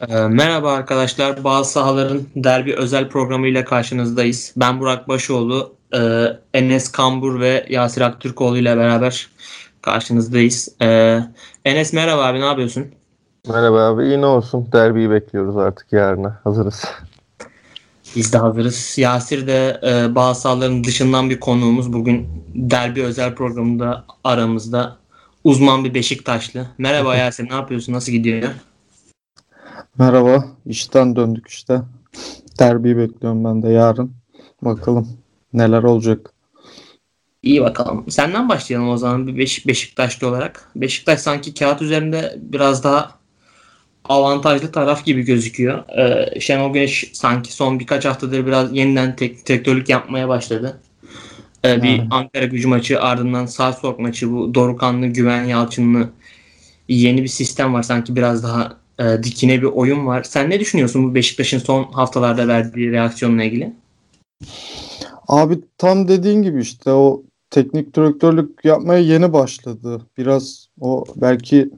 Ee, merhaba arkadaşlar. Bazı sahaların derbi özel programıyla karşınızdayız. Ben Burak Başoğlu, e, Enes Kambur ve Yasir Aktürkoğlu ile beraber karşınızdayız. Ee, Enes merhaba abi ne yapıyorsun? Merhaba abi iyi ne olsun. Derbiyi bekliyoruz artık yarına. Hazırız. Biz de hazırız. Yasir de e, bazı sahaların dışından bir konuğumuz. Bugün derbi özel programında aramızda uzman bir Beşiktaşlı. Merhaba Yasir ne yapıyorsun? Nasıl gidiyor? Merhaba. İşten döndük işte. Derbiyi bekliyorum ben de yarın. Bakalım neler olacak. İyi bakalım. Senden başlayalım o zaman bir Beşik Beşiktaşlı olarak. Beşiktaş sanki kağıt üzerinde biraz daha avantajlı taraf gibi gözüküyor. Ee, Şenol Güneş sanki son birkaç haftadır biraz yeniden tek, direktörlük yapmaya başladı. Ee, bir. Ankara gücü maçı ardından Salzburg maçı bu Dorukanlı, Güven Yalçınlı yeni bir sistem var. Sanki biraz daha e, dikine bir oyun var. Sen ne düşünüyorsun bu Beşiktaş'ın son haftalarda verdiği reaksiyonla ilgili? Abi tam dediğin gibi işte o teknik direktörlük yapmaya yeni başladı. Biraz o belki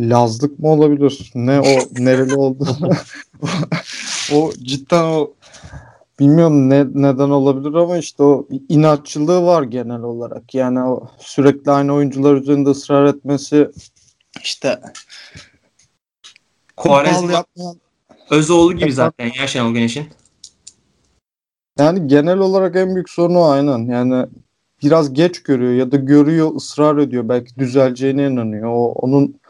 Lazlık mı olabilir? Ne o nereli oldu? o cidden o bilmiyorum ne neden olabilir ama işte o inatçılığı var genel olarak. Yani o sürekli aynı oyuncular üzerinde ısrar etmesi işte yapmayan Özoğlu gibi zaten ya Şenol Güneş'in. Yani genel olarak en büyük sorunu o aynen. Yani biraz geç görüyor ya da görüyor, ısrar ediyor. Belki düzeleceğine inanıyor. O onun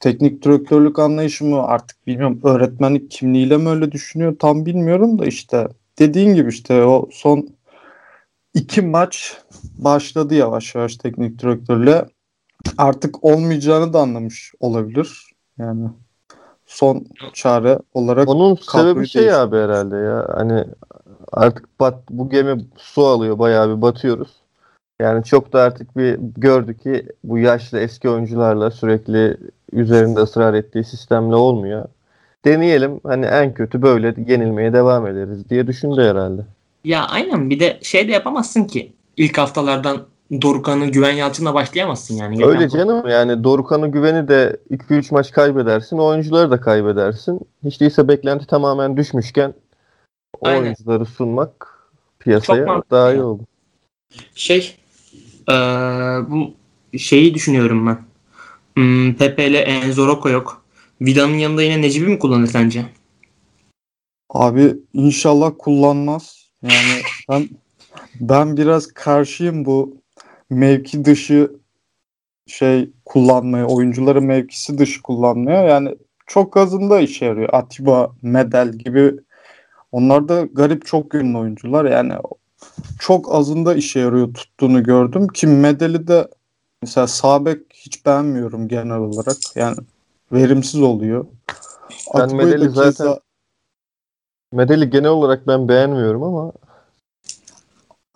teknik direktörlük anlayışı mı artık bilmiyorum. Öğretmenlik kimliğiyle mi öyle düşünüyor tam bilmiyorum da işte dediğin gibi işte o son iki maç başladı yavaş yavaş teknik direktörle. Artık olmayacağını da anlamış olabilir. Yani son çare olarak Onun sebebi şey değiştir- abi herhalde ya. Hani artık bat, bu gemi su alıyor. Bayağı bir batıyoruz. Yani çok da artık bir gördü ki bu yaşlı eski oyuncularla sürekli üzerinde ısrar ettiği sistemle olmuyor. Deneyelim hani en kötü böyle yenilmeye devam ederiz diye düşündü herhalde. Ya aynen bir de şey de yapamazsın ki ilk haftalardan Dorukan'ı Güven Yalçın'la başlayamazsın yani. Öyle Geçen- canım yani Dorukhan'ın güveni de 2-3 maç kaybedersin. O oyuncuları da kaybedersin. Hiç değilse beklenti tamamen düşmüşken o Aynen. oyuncuları sunmak Çok piyasaya mantıklı daha iyi oldu. Şey eee, bu şeyi düşünüyorum ben. Hmm, Pepe ile Enzo Rocco yok. Vida'nın yanında yine Necip'i mi kullanır sence? Abi inşallah kullanmaz. Yani ben ben biraz karşıyım bu mevki dışı şey kullanmaya, oyuncuları mevkisi dışı kullanmaya. Yani çok azında işe yarıyor. Atiba, Medel gibi onlar da garip çok yönlü oyuncular. Yani çok azında işe yarıyor tuttuğunu gördüm ki Medel'i de mesela sağ bek hiç beğenmiyorum genel olarak. Yani verimsiz oluyor. Ben Atiba'yı Medel'i zaten- keza- Medeli genel olarak ben beğenmiyorum ama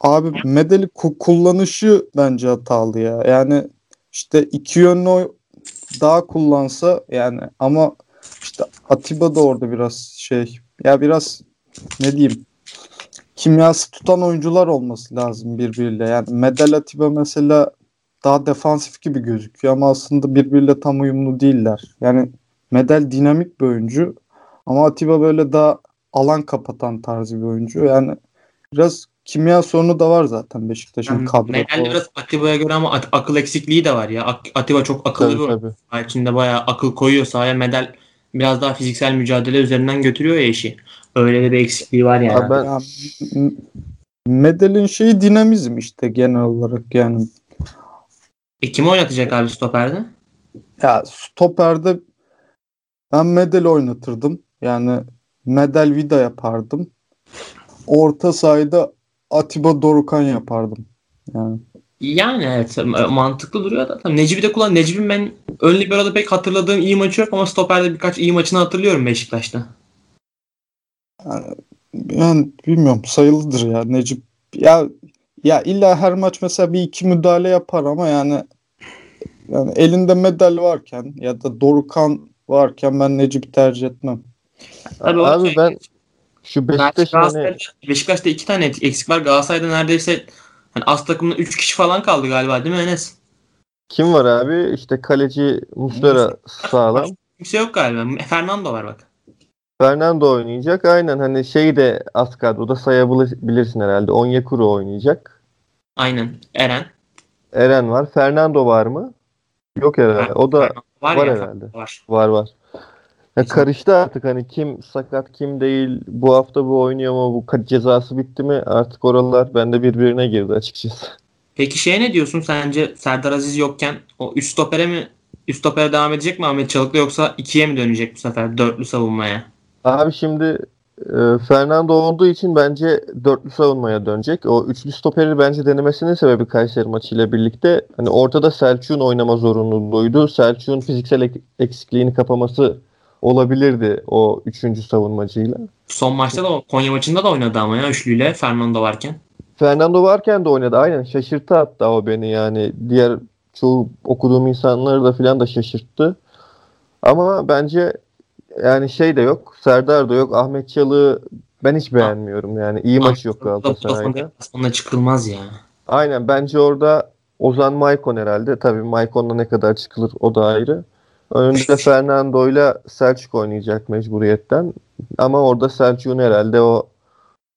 Abi medeli ku- kullanışı bence hatalı ya. Yani işte iki yönlü daha kullansa yani ama işte Atiba da orada biraz şey ya biraz ne diyeyim kimyası tutan oyuncular olması lazım birbiriyle. Yani Medel Atiba mesela daha defansif gibi gözüküyor ama aslında birbiriyle tam uyumlu değiller. Yani Medel dinamik bir oyuncu ama Atiba böyle daha alan kapatan tarzı bir oyuncu. Yani biraz kimya sorunu da var zaten Beşiktaş'ın Yani kadroda. Medel biraz Atiba'ya göre ama At- akıl eksikliği de var ya. Ak- Atiba çok akıllı tabii bir oyuncu. içinde bayağı akıl koyuyor sahaya. Medel biraz daha fiziksel mücadele üzerinden götürüyor ya işi. Öyle de bir eksikliği var yani. Abi ben- Ya, Medel'in şeyi dinamizm işte genel olarak yani. E, kimi oynatacak abi stoperde? Ya stoperde ben Medel oynatırdım. Yani Medel Vida yapardım. Orta sahada Atiba Dorukan yapardım. Yani Yani evet mantıklı duruyor da. Tabii Necip'i de kullan. Necip'in ben ön libero'da pek hatırladığım iyi maçı yok ama stoperde birkaç iyi maçını hatırlıyorum Beşiktaş'ta. yani bilmiyorum sayılıdır ya Necip. Ya ya illa her maç mesela bir iki müdahale yapar ama yani yani elinde medal varken ya da Dorukan varken ben Necip'i tercih etmem. Tabii o Abi şey- ben şu Beşiktaş'ın hani Beşiktaş'ta iki tane eksik var. Galatasaray'da neredeyse hani az takımda 3 kişi falan kaldı galiba değil mi Enes? kim var abi? İşte kaleci Muslera sağlam. Kimse yok galiba. Fernando var bak. Fernando oynayacak. Aynen hani şeyi de az kadroda sayabilirsin herhalde. Onyekuru oynayacak. Aynen. Eren. Eren var. Fernando var mı? Yok herhalde. O da var, var ya, herhalde. Var. var var. Ya karıştı artık hani kim sakat kim değil bu hafta bu oynuyor mu bu cezası bitti mi artık oralar bende birbirine girdi açıkçası. Peki şeye ne diyorsun sence Serdar Aziz yokken o üst stopere mi üst stopere devam edecek mi Ahmet Çalıklı yoksa ikiye mi dönecek bu sefer dörtlü savunmaya? Abi şimdi e, Fernando olduğu için bence dörtlü savunmaya dönecek. O üçlü stoperi bence denemesinin sebebi Kayseri maçıyla birlikte. Hani ortada Selçuk'un oynama zorunluluğuydu. Selçuk'un fiziksel ek- eksikliğini kapaması olabilirdi o üçüncü savunmacıyla. Son maçta da Konya maçında da oynadı ama ya üçlüyle Fernando varken. Fernando varken de oynadı. Aynen şaşırttı hatta o beni yani. Diğer çoğu okuduğum insanları da filan da şaşırttı. Ama bence yani şey de yok. Serdar da yok. Ahmet Çalık'ı ben hiç beğenmiyorum yani. iyi maç yok Galatasaray'da. Onunla çıkılmaz ya. Aynen bence orada Ozan Maykon herhalde. Tabii Maykon'la ne kadar çıkılır o da ayrı. Önünde Fernando ile Selçuk oynayacak mecburiyetten. Ama orada Selçuk'un herhalde o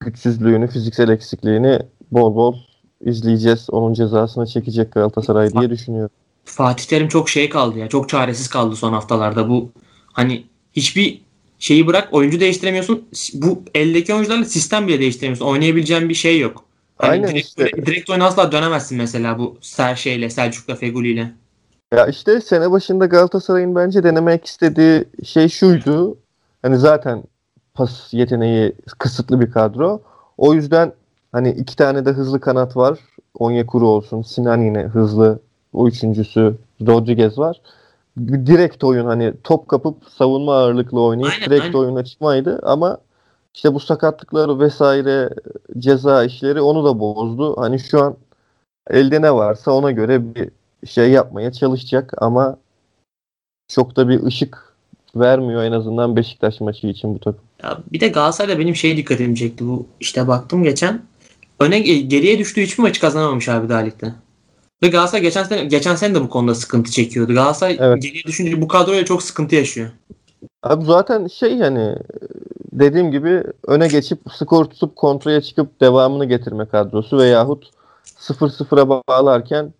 güçsüzlüğünü, fiziksel eksikliğini bol bol izleyeceğiz. Onun cezasını çekecek Galatasaray diye düşünüyorum. Fatih Terim çok şey kaldı ya. Çok çaresiz kaldı son haftalarda. Bu hani hiçbir şeyi bırak oyuncu değiştiremiyorsun. Bu eldeki oyuncularla sistem bile değiştiremiyorsun. Oynayabileceğin bir şey yok. Hani Aynen direkt, işte. direkt oyuna asla dönemezsin mesela bu Ser şeyle, Selçuk'la, Feguli Ya işte sene başında Galatasaray'ın bence denemek istediği şey şuydu. Hani zaten pas yeteneği kısıtlı bir kadro. O yüzden hani iki tane de hızlı kanat var. Onyekuru olsun. Sinan yine hızlı. O üçüncüsü Rodriguez var. Direkt oyun hani top kapıp savunma ağırlıklı oynayıp Aynen, direkt aynen. oyuna çıkmaydı ama işte bu sakatlıkları vesaire ceza işleri onu da bozdu. Hani şu an elde ne varsa ona göre bir şey yapmaya çalışacak ama çok da bir ışık vermiyor en azından Beşiktaş maçı için bu takım. Ya bir de Galatasaray'da benim şey dikkatimi çekti. Bu işte baktım geçen öne geriye düştüğü hiçbir maçı kazanamamış abi daha ligde. Ve Galatasaray geçen sene geçen sene de bu konuda sıkıntı çekiyordu. Galatasaray Evet. geriye düşünce bu kadroyla çok sıkıntı yaşıyor. Abi zaten şey yani dediğim gibi öne geçip skor tutup kontraya çıkıp devamını getirme kadrosu veyahut 0-0'a bağlarken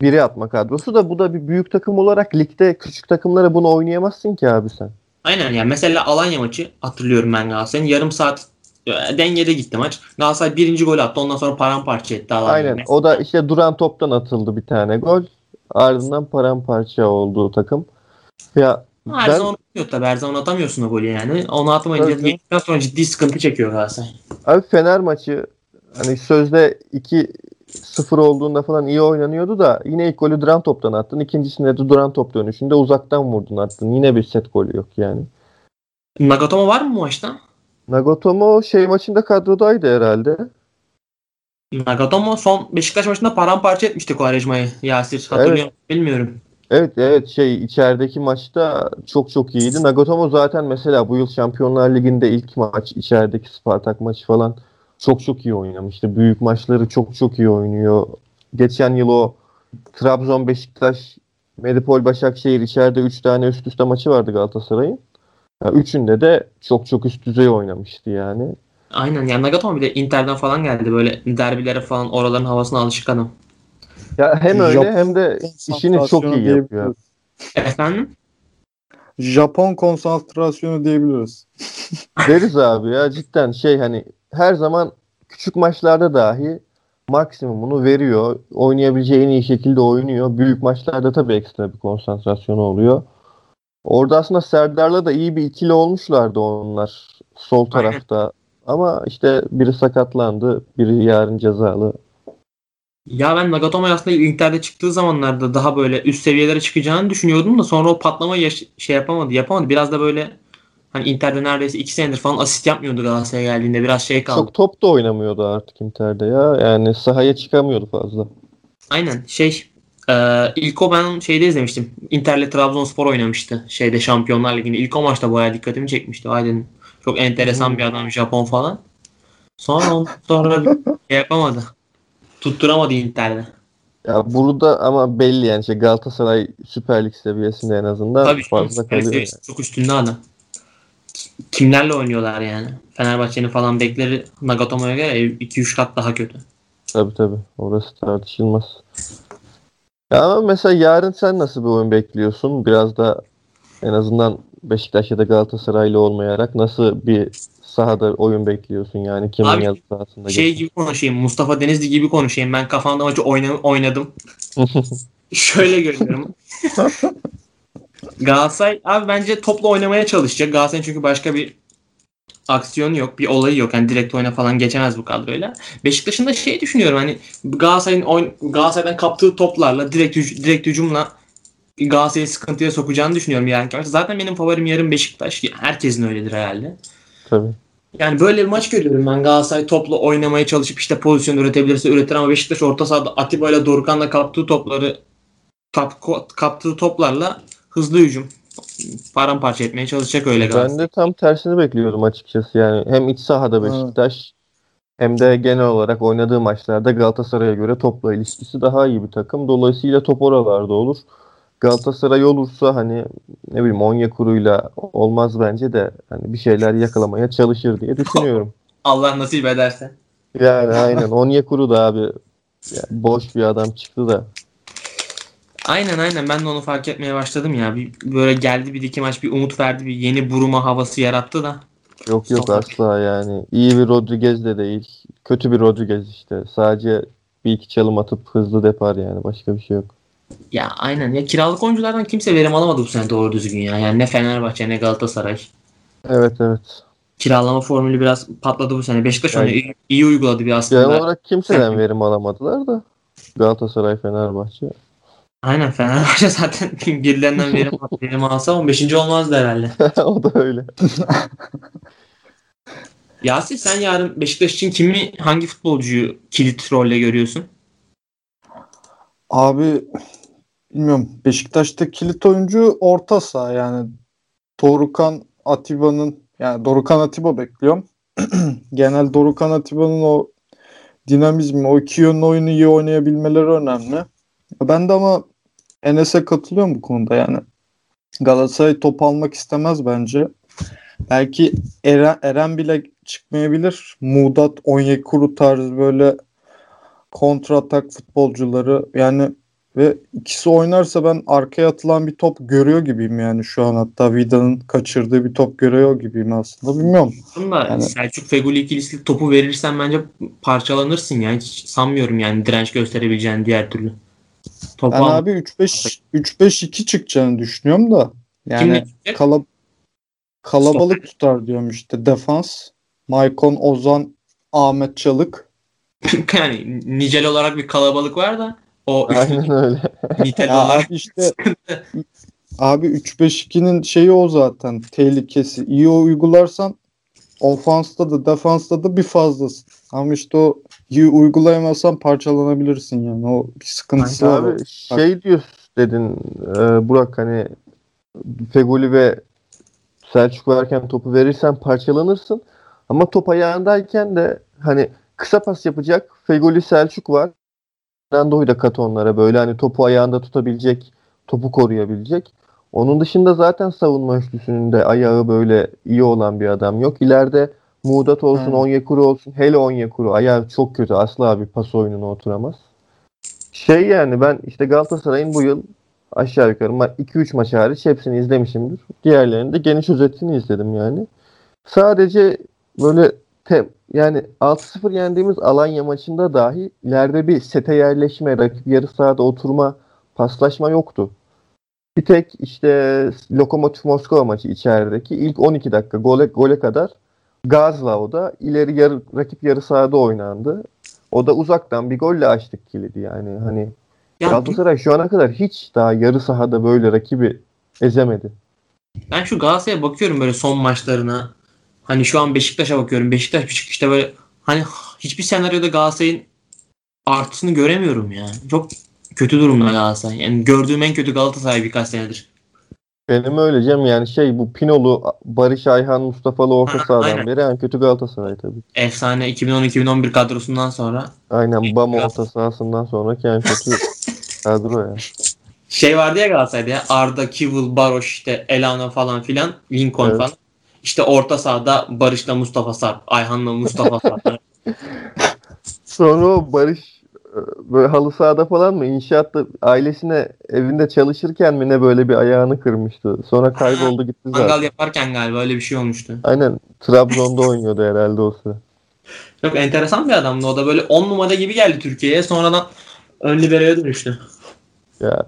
biri atma kadrosu da bu da bir büyük takım olarak ligde küçük takımlara bunu oynayamazsın ki abi sen. Aynen yani mesela Alanya maçı hatırlıyorum ben Galatasaray'ın yarım saat e, dengede gitti maç. Galatasaray birinci gol attı ondan sonra paramparça etti Alanya'yı. Aynen o da işte duran toptan atıldı bir tane gol. Ardından paramparça olduğu takım. Ya Her ben- zaman atmıyor tabii. Her zaman atamıyorsun o golü yani. Onu atmayınca Evet. sonra ciddi sıkıntı çekiyor Galatasaray. Abi Fener maçı hani sözde 2-0 olduğunda falan iyi oynanıyordu da yine ilk golü duran toptan attın. İkincisinde de duran top dönüşünde uzaktan vurdun attın. Yine bir set golü yok yani. Nagatomo var mı bu maçta? Nagatomo şey maçında kadrodaydı herhalde. Nagatomo son Beşiktaş maçında paramparça etmişti Quaresma'yı Yasir. Hatırlıyor musun? Bilmiyorum. Evet evet şey içerideki maçta çok çok iyiydi. Nagatomo zaten mesela bu yıl Şampiyonlar Ligi'nde ilk maç içerideki Spartak maçı falan çok çok iyi oynamıştı. Büyük maçları çok çok iyi oynuyor. Geçen yıl o Trabzon, Beşiktaş, Medipol, Başakşehir içeride 3 tane üst üste maçı vardı Galatasaray'ın. Ya üçünde de çok çok üst düzey oynamıştı yani. Aynen yani Nagatomo bir de Inter'den falan geldi. Böyle derbilere falan oraların havasına alışık adam. Ya hem öyle Japon hem de işini çok iyi yapıyor. Efendim? Japon konsantrasyonu diyebiliriz. Deriz abi ya cidden şey hani her zaman küçük maçlarda dahi maksimumunu veriyor. Oynayabileceği en iyi şekilde oynuyor. Büyük maçlarda tabii ekstra bir konsantrasyonu oluyor. Orada aslında Serdar'la da iyi bir ikili olmuşlardı onlar sol Aynen. tarafta. Ama işte biri sakatlandı, biri yarın cezalı. Ya ben Nagatomo aslında Inter'de çıktığı zamanlarda daha böyle üst seviyelere çıkacağını düşünüyordum da sonra o patlamayı yaş- şey yapamadı. Yapamadı. Biraz da böyle hani Inter'de neredeyse 2 senedir falan asist yapmıyordu Galatasaray'a geldiğinde. Biraz şey kaldı. Çok top da oynamıyordu artık Inter'de ya. Yani sahaya çıkamıyordu fazla. Aynen şey e, ilk o ben şeyde izlemiştim. Inter'le Trabzonspor oynamıştı. Şeyde Şampiyonlar Ligi'nde. İlk o maçta bayağı dikkatimi çekmişti. Dedim. Çok enteresan bir adam Japon falan. Sonra ondan sonra şey yapamadı. Tutturamadı Inter'de. Ya burada ama belli yani şey Galatasaray Süper Lig seviyesinde en azından Tabii fazla Süper kalıyor. seviyesi çok üstünde adam. Kimlerle oynuyorlar yani. Fenerbahçe'nin falan bekleri Nagatomo'ya göre 2-3 kat daha kötü. Tabii tabii. Orası tartışılmaz. Ya ama mesela yarın sen nasıl bir oyun bekliyorsun? Biraz da en azından Beşiktaş ya da Galatasaraylı olmayarak nasıl bir sahada oyun bekliyorsun yani kimin Abi, yazı sahasında Şey geçsin? gibi konuşayım. Mustafa Denizli gibi konuşayım. Ben kafamda maçı oyna- oynadım. Şöyle görüyorum. Galatasaray abi bence topla oynamaya çalışacak. Galatasaray'ın çünkü başka bir aksiyonu yok. Bir olayı yok. Yani direkt oyuna falan geçemez bu kadroyla. Beşiktaş'ın da şey düşünüyorum hani Galatasaray'ın oyun, Galatasaray'dan kaptığı toplarla direkt hüc- direkt hücumla Galatasaray'ı sıkıntıya sokacağını düşünüyorum maçta. Zaten benim favorim yarın Beşiktaş. Herkesin öyledir herhalde. Tabii. Yani böyle bir maç görüyorum ben. Galatasaray topla oynamaya çalışıp işte pozisyon üretebilirse üretir ama Beşiktaş orta sahada Atiba ile Dorukhan'la kaptığı topları kap, kaptığı toplarla hızlı hücum paramparça etmeye çalışacak öyle Ben Galatasaray. de tam tersini bekliyordum açıkçası yani. Hem iç sahada Beşiktaş hem de genel olarak oynadığı maçlarda Galatasaray'a göre topla ilişkisi daha iyi bir takım. Dolayısıyla top oralarda olur. Galatasaray olursa hani ne bileyim Onyekuru'yla olmaz bence de hani bir şeyler yakalamaya çalışır diye düşünüyorum. Allah nasip ederse. Yani aynen Onyekuru da abi boş bir adam çıktı da. Aynen aynen ben de onu fark etmeye başladım ya. Bir, böyle geldi bir iki maç bir umut verdi bir yeni buruma havası yarattı da. Yok yok Sonra- asla yani. İyi bir Rodriguez de değil. Kötü bir Rodriguez işte. Sadece bir iki çalım atıp hızlı depar yani. Başka bir şey yok. Ya aynen ya kiralık oyunculardan kimse verim alamadı bu sene doğru düzgün ya. Yani ne Fenerbahçe ne Galatasaray. Evet evet. Kiralama formülü biraz patladı bu sene. Beşiktaş onu iyi, iyi uyguladı bir aslında. Genel olarak kimseden verim alamadılar da. Galatasaray, Fenerbahçe. Aynen Fenerbahçe zaten birilerinden verim, verim alsa 15. olmazdı herhalde. o da öyle. Yasin sen yarın Beşiktaş için kimi hangi futbolcuyu kilit rolle görüyorsun? Abi bilmiyorum. Beşiktaş'ta kilit oyuncu orta saha yani. Dorukan Atiba'nın yani Dorukan Atiba bekliyorum. Genel Dorukan Atiba'nın o dinamizmi, o iki yönlü oyunu iyi oynayabilmeleri önemli. Ben de ama Enes'e katılıyorum bu konuda yani. Galatasaray top almak istemez bence. Belki Eren, Eren bile çıkmayabilir. Mudat, Onyekuru tarzı böyle kontratak futbolcuları yani ve ikisi oynarsa ben arkaya atılan bir top görüyor gibiyim yani şu an hatta Vida'nın kaçırdığı bir top görüyor gibiyim aslında bilmiyorum. Aslında Yani- Selçuk Feguli ikilisi topu verirsen bence parçalanırsın ya. Hiç sanmıyorum yani direnç gösterebileceğini diğer türlü. Topu Ben al- abi 3-5 3-5-2 çıkacağını düşünüyorum da yani kala- kalabalık tutar diyorum işte defans. Maykon Ozan Ahmet Çalık. yani nicel olarak bir kalabalık var da o Aynen öyle. nitel Ya olarak abi işte abi 3-5-2'nin şeyi o zaten tehlikesi. İyi uygularsan ofansta da defansta da bir fazlasın. Ama işte o uygulayamazsan parçalanabilirsin yani. O bir sıkıntısı var. Abi şey diyorsun dedin e, Burak hani Feguli ve Selçuk varken topu verirsen parçalanırsın. Ama top ayağındayken de hani kısa pas yapacak Feguli Selçuk var. Fernando'yu da kat onlara böyle hani topu ayağında tutabilecek, topu koruyabilecek. Onun dışında zaten savunma üçlüsünün de ayağı böyle iyi olan bir adam yok. İleride Muğdat olsun, Aynen. Onyekuru olsun. Hele Onyekuru ayağı çok kötü. Asla bir pas oyununa oturamaz. Şey yani ben işte Galatasaray'ın bu yıl aşağı yukarı 2-3 maç hariç hepsini izlemişimdir. Diğerlerini de geniş özetini izledim yani. Sadece böyle te, yani 6-0 yendiğimiz Alanya maçında dahi ileride bir sete yerleşme, rakip yarı sahada oturma, paslaşma yoktu. Bir tek işte Lokomotiv Moskova maçı içerideki ilk 12 dakika gole, gole kadar gazla o da ileri yarı, rakip yarı sahada oynandı. O da uzaktan bir golle açtık kilidi yani. Hani Ya Galatasaray şu ana kadar hiç daha yarı sahada böyle rakibi ezemedi. ben şu Galatasaray'a bakıyorum böyle son maçlarına. Hani şu an Beşiktaş'a bakıyorum. Beşiktaş bir çıkışta böyle hani hiçbir senaryoda Galatasaray'ın artısını göremiyorum ya. Çok kötü durumda Galatasaray. Yani gördüğüm en kötü Galatasaray birkaç senedir. Benim öyle Cem yani şey bu Pinolu, Barış Ayhan, Mustafa'lı orta Ha, sahadan aynen. beri en kötü Galatasaray tabii. Efsane 2010-2011 kadrosundan sonra Aynen Bam orta sahasından sonraki en kötü kadro ya. şey vardı ya Galatasaray'da ya Arda, Kivul, Baroş işte Elano falan filan Lincoln Evet. falan. İşte orta sahada Barış'la Mustafa Sarp, Ayhan'la Mustafa Sarp. Sonra o Barış böyle halı sahada falan mı inşaatta ailesine evinde çalışırken mi ne böyle bir ayağını kırmıştı. Sonra kayboldu gitti Mangal zaten. yaparken galiba öyle bir şey olmuştu. Aynen Trabzon'da oynuyordu herhalde o sıra. Çok enteresan bir adamdı. O da böyle 10 numara gibi geldi Türkiye'ye. Sonradan ön libero'ya dönüştü. Ya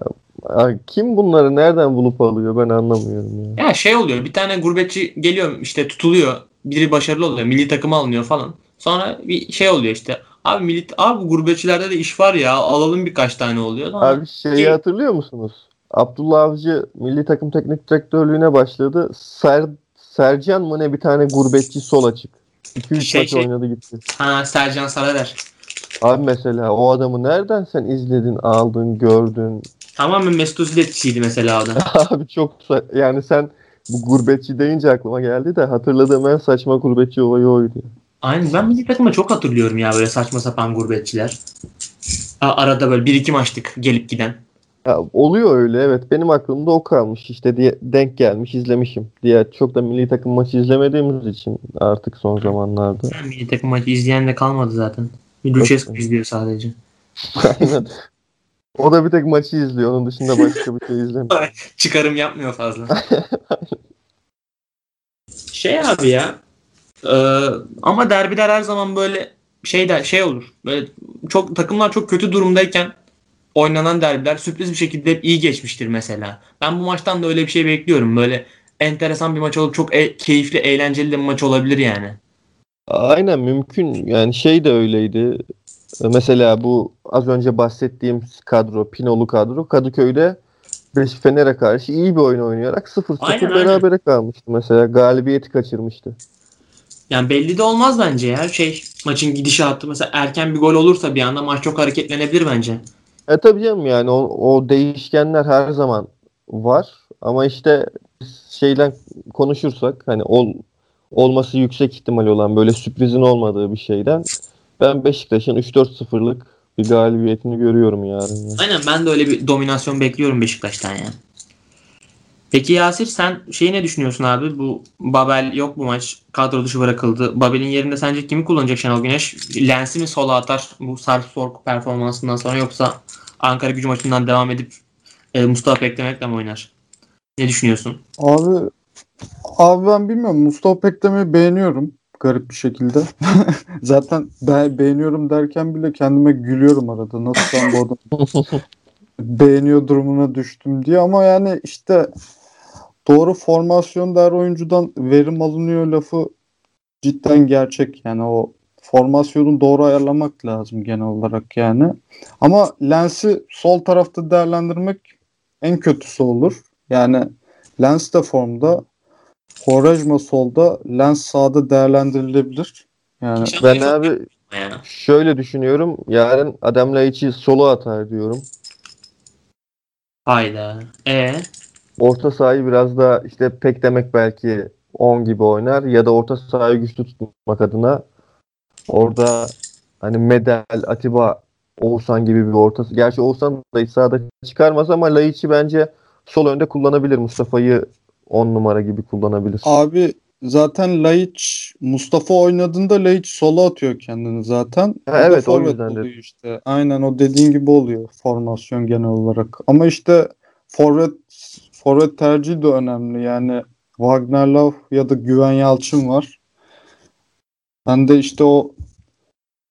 kim bunları nereden bulup alıyor ben anlamıyorum ya. Ya şey oluyor. Bir tane gurbetçi geliyor işte tutuluyor. Biri başarılı oluyor. Milli takıma alınıyor falan. Sonra bir şey oluyor işte. Abi milli abi bu gurbetçilerde de iş var ya. Alalım birkaç tane oluyor. Sonra Abi şeyi Ki- hatırlıyor musunuz? Abdullah Avcı milli takım teknik direktörlüğüne başladı. Ser, Sercan mı ne bir tane gurbetçi sol açık. 2-3 Şey, maç şey. oynadı gitti. ha Sercan Sarader. Abi mesela o adamı nereden sen izledin, aldın, gördün? Tamamen Mesut Özil etkisiydi mesela o da. Abi çok yani sen bu gurbetçi deyince aklıma geldi de hatırladığım en saçma gurbetçi olayı oydu. Aynen ben milli takımda çok hatırlıyorum ya böyle saçma sapan gurbetçiler. Arada böyle bir iki maçlık gelip giden. Ya, oluyor öyle evet. Benim aklımda o kalmış işte diye denk gelmiş izlemişim. Diye çok da milli takım maçı izlemediğimiz için artık son zamanlarda. Milli takım maçı izleyen de kalmadı zaten. Bir Lucescu izliyor sadece. Aynen. O da bir tek maçı izliyor. Onun dışında başka bir şey izlemiyor. Çıkarım yapmıyor fazla. şey abi ya. E, ama derbiler her zaman böyle şey de şey olur. Böyle çok takımlar çok kötü durumdayken oynanan derbiler sürpriz bir şekilde hep iyi geçmiştir mesela. Ben bu maçtan da öyle bir şey bekliyorum. Böyle enteresan bir maç olup çok e- keyifli, eğlenceli de bir maç olabilir yani. Aynen mümkün. Yani şey de öyleydi. Mesela bu az önce bahsettiğim kadro, Pinolu kadro Kadıköy'de Beş Fener'e karşı iyi bir oyun oynayarak 0-0 Aynen, berabere kalmıştı mesela. Galibiyeti kaçırmıştı. Yani belli de olmaz bence ya. Şey maçın gidişatı mesela erken bir gol olursa bir anda maç çok hareketlenebilir bence. E tabii canım yani o, o değişkenler her zaman var. Ama işte şeyden konuşursak hani ol, olması yüksek ihtimal olan böyle sürprizin olmadığı bir şeyden ben Beşiktaş'ın 3-4-0'lık bir galibiyetini görüyorum yarın. ya. Aynen ben de öyle bir dominasyon bekliyorum Beşiktaş'tan yani. Peki Yasir sen şeyi ne düşünüyorsun abi? Bu Babel yok bu maç. Kadro dışı bırakıldı. Babel'in yerinde sence kimi kullanacak Şenol Güneş? Lens'i mi sola atar bu Sarpsborg performansından sonra yoksa Ankara gücü maçından devam edip e, Mustafa Beklemek'le mi oynar? Ne düşünüyorsun? Abi abi ben bilmiyorum. Mustafa Pekdemir'i beğeniyorum garip bir şekilde. Zaten be- beğeniyorum derken bile kendime gülüyorum arada. Nasıl ben bu adam beğeniyor durumuna düştüm diye ama yani işte doğru formasyon her oyuncudan verim alınıyor lafı cidden gerçek. Yani o formasyonu doğru ayarlamak lazım genel olarak yani. Ama Lens'i sol tarafta değerlendirmek en kötüsü olur. Yani Lens de formda. Quaresma solda, Lens sağda değerlendirilebilir. Yani Ben abi yani. şöyle düşünüyorum. Yarın Adam Laiç'i solo atar diyorum. Hayda. E Orta sahayı biraz da işte pek demek belki 10 gibi oynar ya da orta sahayı güçlü tutmak adına orada hani Medel, Atiba, Oğuzhan gibi bir orta Gerçi Oğuzhan da iç sahada çıkarmaz ama Laiç'i bence sol önde kullanabilir. Mustafa'yı 10 numara gibi kullanabilir. abi zaten Laiç Mustafa oynadığında Laiç sola atıyor kendini zaten. Ha, O evet, o yüzden dedim. işte. Aynen o dediğin gibi oluyor formasyon genel olarak. Ama işte forvet forvet tercihi de önemli. Yani Wagner Love ya da Güven Yalçın var. Ben de işte o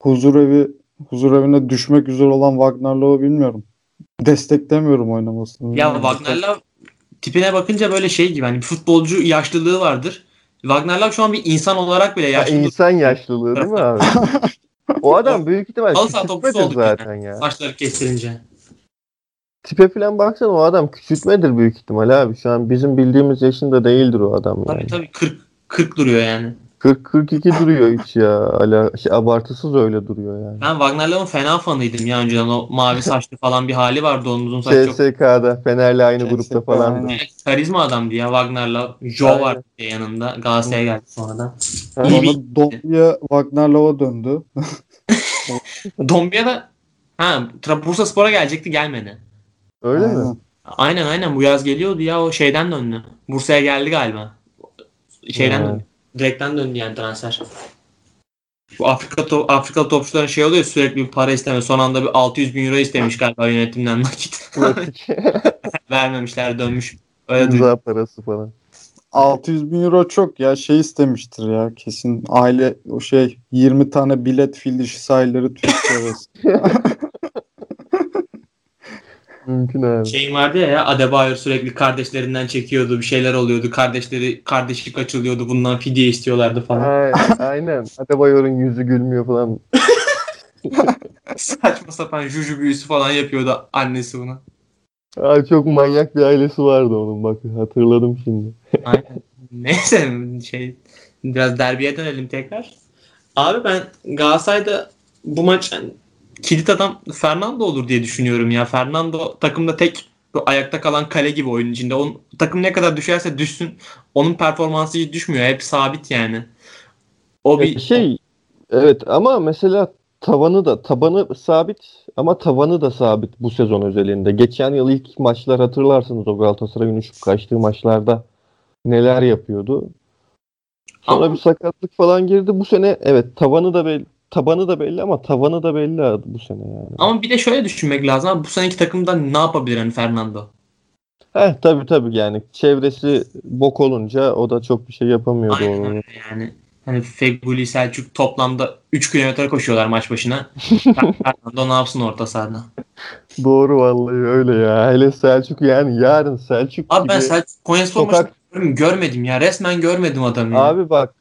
huzur evi huzur evine düşmek üzere olan Wagner Love'ı bilmiyorum. Desteklemiyorum oynamasını. Ya Wagner'la tipine bakınca böyle şey gibi hani futbolcu yaşlılığı vardır. Wagner'la şu an bir insan olarak bile Ya yaşlı. insan yaşlılığı değil mi abi? o adam büyük ihtimal Halı saha topçusu zaten ya. Saçları kestirince. Tipe falan baksana o adam küçültmedir büyük ihtimal abi. Şu an bizim bildiğimiz yaşında değildir o adam yani. Tabii tabii 40 40 duruyor yani. 40-42 duruyor hiç ya. Ala, şey, abartısız öyle duruyor yani. Ben Wagner'ın fena fanıydım ya önceden. O mavi saçlı falan bir hali vardı. Onun uzun saçlı çok CSK'da Fener'le aynı CSK, grupta falan. aynen. karizma adamdı ya Wagner'la. Joe Aynen. var bir de yanında. Galatasaray'a geldi sonradan. Ha, İyi bir- Sonra Dombia Wagner Love'a döndü. Dombia da ha Bursa Spor'a gelecekti gelmedi. Öyle mi? Aynen. Aynen aynen bu yaz geliyordu ya o şeyden döndü. Bursa'ya geldi galiba. şeyden Hmm. döndü. Direkten döndü yani transfer. Bu Afrika to Afrikalı topçuların şey oluyor sürekli bir para isteme. Son anda bir 600 bin euro istemiş galiba yönetimden nakit. Vermemişler dönmüş. Öyle duydum. İmza parası falan. 600 bin euro çok ya şey istemiştir ya kesin aile o şey 20 tane bilet fil dişi sahilleri. Mümkün abi. Şeyin vardı ya, ya Adebayor sürekli kardeşlerinden çekiyordu. Bir şeyler oluyordu. Kardeşleri kardeşi kaçılıyordu. Bundan fidye istiyorlardı falan. Ay- Aynen. Adebayor'un yüzü gülmüyor falan. Saçma sapan juju büyüsü falan yapıyordu annesi buna. Ay çok manyak bir ailesi vardı onun bak hatırladım şimdi. Aynen. Neyse şey biraz derbiye dönelim tekrar. Abi ben Galatasaray'da bu maç kilit adam Fernando olur diye düşünüyorum ya. Fernando takımda tek ayakta kalan kale gibi oyun içinde. Onun, takım ne kadar düşerse düşsün onun performansı hiç düşmüyor. Hep sabit yani. O bir Ya şey evet ama mesela tavanı da tabanı sabit ama tavanı da sabit bu sezon özelinde. Geçen yıl ilk maçlar hatırlarsınız o Galatasaray'ın uçup kaçtığı maçlarda neler yapıyordu. Sonra Ama- bir sakatlık falan girdi. Bu sene evet tavanı da belli, tabanı da belli ama tavanı da belli bu sene yani. ama bir de şöyle düşünmek lazım. Bu seneki takımda ne yapabilir hani Fernando? Heh, tabii tabii yani çevresi bok olunca o da çok bir şey yapamıyor Aynen öyle yani. Hani Feguli, Selçuk toplamda 3 kilometre koşuyorlar maç başına. Fernando ne yapsın orta sahada? Doğru vallahi öyle ya. Hele Selçuk yani yarın Selçuk Abi ben gibi Selçuk Konyaspor sokak- maçını görmedim, görmedim ya. Resmen görmedim adamı ya. Abi bak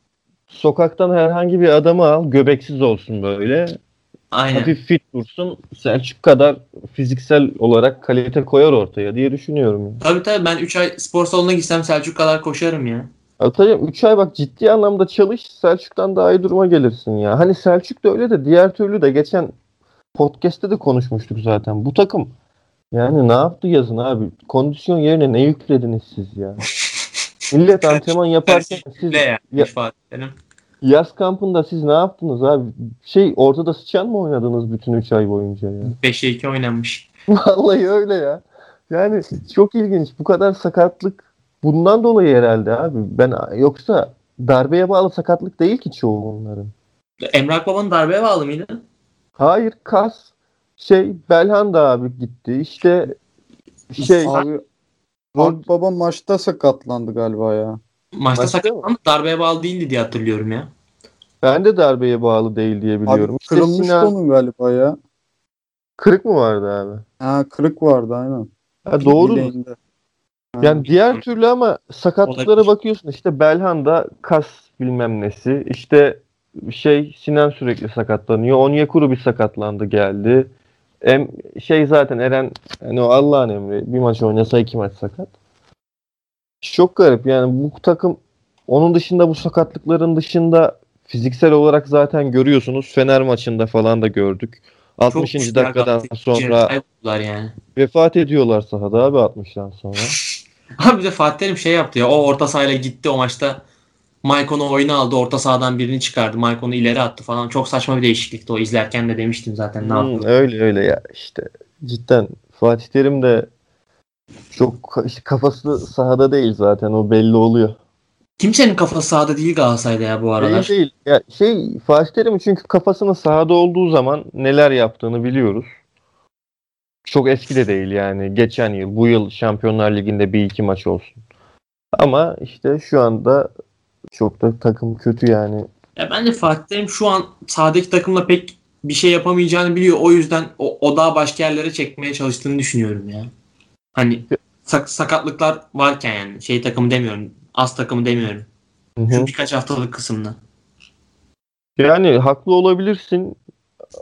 sokaktan herhangi bir adamı al göbeksiz olsun böyle. Aynen. Hafif fit dursun. Selçuk kadar fiziksel olarak kalite koyar ortaya diye düşünüyorum. ya. Tabii tabii ben 3 ay spor salonuna gitsem Selçuk kadar koşarım ya. Atayım 3 ay bak ciddi anlamda çalış Selçuk'tan daha iyi duruma gelirsin ya. Hani Selçuk da öyle de diğer türlü de geçen podcast'te de konuşmuştuk zaten. Bu takım yani ne yaptı yazın abi? Kondisyon yerine ne yüklediniz siz ya? Millet antrenman yaparken siz Ne yani? ya- yaz kampında siz ne yaptınız abi? Şey ortada sıçan mı oynadınız bütün 3 ay boyunca ya? 5'e 2 oynanmış. Vallahi öyle ya. Yani çok ilginç. Bu kadar sakatlık bundan dolayı herhalde abi. Ben yoksa darbeye bağlı sakatlık değil ki çoğu bunların. Emrah Baba'nın darbeye bağlı mıydı? Hayır kas şey Belhanda abi gitti. İşte şey Abi Rod Baba maçta sakatlandı galiba ya. Maçta Maçta sakatlandı. Darbeye bağlı değildi diye hatırlıyorum ya. ben de darbeye bağlı değil diye biliyorum. Abi İşte kırılmıştı Sinan- onun galiba ya. kırık mı vardı abi? Ha kırık vardı aynen. Ha, doğru. Bileğinde. Ha. Yani diğer türlü ama sakatlıklara Olabilir. bakıyorsun işte Belhanda kas bilmem nesi işte şey Sinan sürekli sakatlanıyor. Onyekuru bir sakatlandı geldi. Em, şey zaten Eren hani o Allah'ın emri bir maç oynasa iki maç sakat. Çok garip yani bu takım onun dışında bu sakatlıkların dışında fiziksel olarak zaten görüyorsunuz Fener maçında falan da gördük. 60. güçlü dakikadan sonra yani. vefat ediyorlar sahada abi 60'tan sonra. Abi bir de Fatih Terim şey yaptı ya. O orta sahayla gitti o maçta. Maiconu oyuna aldı. Orta sahadan birini çıkardı. Maiconu ileri attı falan. Çok saçma bir değişiklikti o. izlerken de demiştim zaten. Ne Hmm, yaptı? öyle öyle ya işte cidden Fatih Terim de çok işte kafası sahada değil zaten o belli oluyor. Kimsenin kafası sahada değil Galatasaray'da ya bu aralar. Değil değil. Ya şey Fatih Terim çünkü kafasının sahada olduğu zaman neler yaptığını biliyoruz. Çok eski de değil yani. Geçen yıl, bu yıl Şampiyonlar Ligi'nde bir iki maç olsun. Ama işte şu anda çok da takım kötü yani. Ya bence Fatih Terim şu an sahadaki takımla pek bir şey yapamayacağını biliyor. O yüzden o, o daha başka yerlere çekmeye çalıştığını düşünüyorum ya. Hani sak- sakatlıklar varken yani. Şey takımı demiyorum. Az takımı demiyorum. Hı hı. Şu birkaç haftalık kısımda. Yani haklı olabilirsin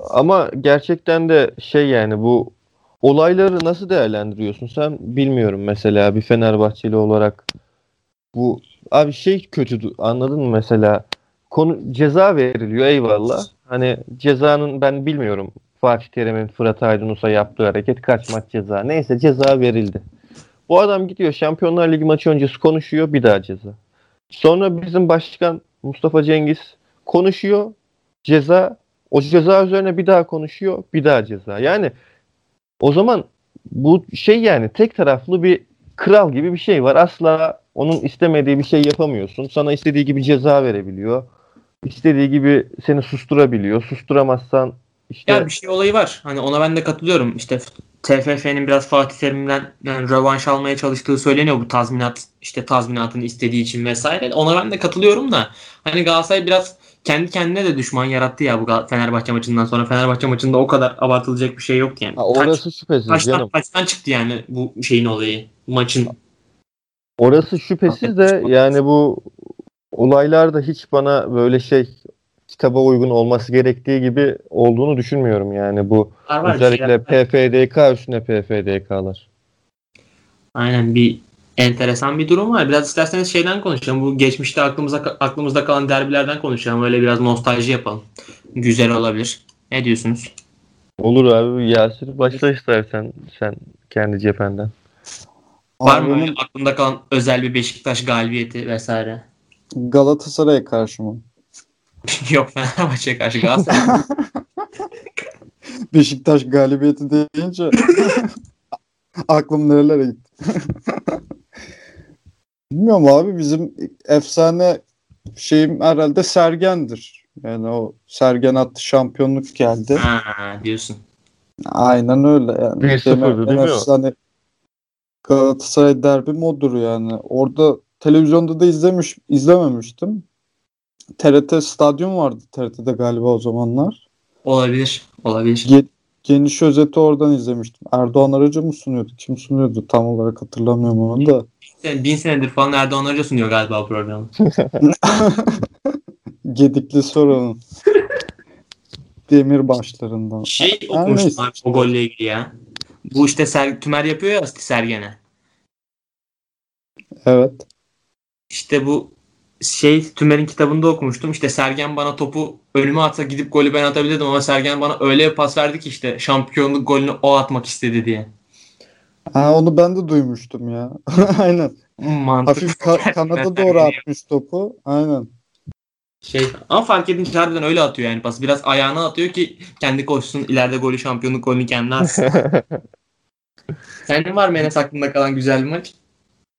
ama gerçekten de şey yani bu olayları nasıl değerlendiriyorsun sen bilmiyorum mesela bir Fenerbahçeli olarak bu abi şey kötü anladın mı mesela? Konu ceza veriliyor eyvallah. Hani cezanın ben bilmiyorum Fatih Terim'in Fırat Aydınus'a yaptığı hareket kaç maç ceza. Neyse ceza verildi. Bu adam gidiyor Şampiyonlar Ligi maçı öncesi konuşuyor bir daha ceza. Sonra bizim başkan Mustafa Cengiz konuşuyor ceza o ceza üzerine bir daha konuşuyor bir daha ceza. Yani o zaman bu şey yani tek taraflı bir kral gibi bir şey var. Asla Onun istemediği bir şey yapamıyorsun. Sana istediği gibi ceza verebiliyor. İstediği gibi seni susturabiliyor. Susturamazsan işte Ya bir şey olayı var. Hani ona ben de katılıyorum. İşte TFF'nin biraz Fatih Terim'den yani rövanş almaya çalıştığı söyleniyor bu tazminat işte tazminatını istediği için vesaire. Ona ben de katılıyorum da hani Galatasaray biraz kendi kendine de düşman yarattı ya bu Fenerbahçe maçından sonra. Fenerbahçe maçında o kadar abartılacak bir şey yoktu yani. Ha, orası şüphesiz Kaç, canım. kaçtan çıktı yani bu şeyin olayı maçın. Orası şüphesiz de yani bu olaylar da hiç bana böyle şey kitaba uygun olması gerektiği gibi olduğunu düşünmüyorum yani bu Var var özellikle şeyler. PFDK üstüne PFDK'lar. Aynen bir enteresan bir durum var. Biraz isterseniz şeyden konuşalım. Bu geçmişte aklımıza aklımızda kalan derbilerden konuşalım. Öyle biraz nostalji yapalım. Güzel olabilir. Ne diyorsunuz? Olur abi Yasir başla istersen sen kendi cephenden. Var mı benim öyle aklında kalan özel bir Beşiktaş galibiyeti vesaire? Galatasaray'a karşı mı? Yok Fenerbahçe'ye karşı Galatasaray. Beşiktaş galibiyeti deyince aklım nerelere gitti. Bilmiyorum abi bizim efsane şeyim herhalde Sergen'dir. Yani o Sergen attı şampiyonluk geldi. ha, diyorsun. Aynen öyle yani. 1-0'dı Benim değil mi o? efsane Galatasaray derbim odur yani. Orada televizyonda da izlemiş izlememiştim. TRT stadyum vardı TRT'de galiba o zamanlar. Olabilir. Olabilir. Ge- geniş özeti oradan izlemiştim. Erdoğan Arıcı mı sunuyordu? Kim sunuyordu? Tam olarak hatırlamıyorum onu da. Sen bin senedir falan Erdoğan Hoca sunuyor galiba o programı. Gedikli sorunun. Demir başlarından. Şey okumuştum abi o golle ilgili ya. Bu işte Ser, Tümer yapıyor ya Sergen'e. Evet. İşte bu şey Tümer'in kitabında okumuştum. İşte Sergen bana topu önüme atsa gidip golü ben atabilirdim ama Sergen bana öyle bir pas verdi ki işte şampiyonluk golünü o atmak istedi diye. Ha, onu ben de duymuştum ya. Aynen. Mantıklı. Hafif ka- kanada doğru atmış topu. Aynen. Şey ama fark edince harbiden öyle atıyor yani pas. Biraz ayağına atıyor ki kendi koşsun ileride golü şampiyonluk golünü kendi atsın. Senin var mı Enes aklında kalan güzel bir maç?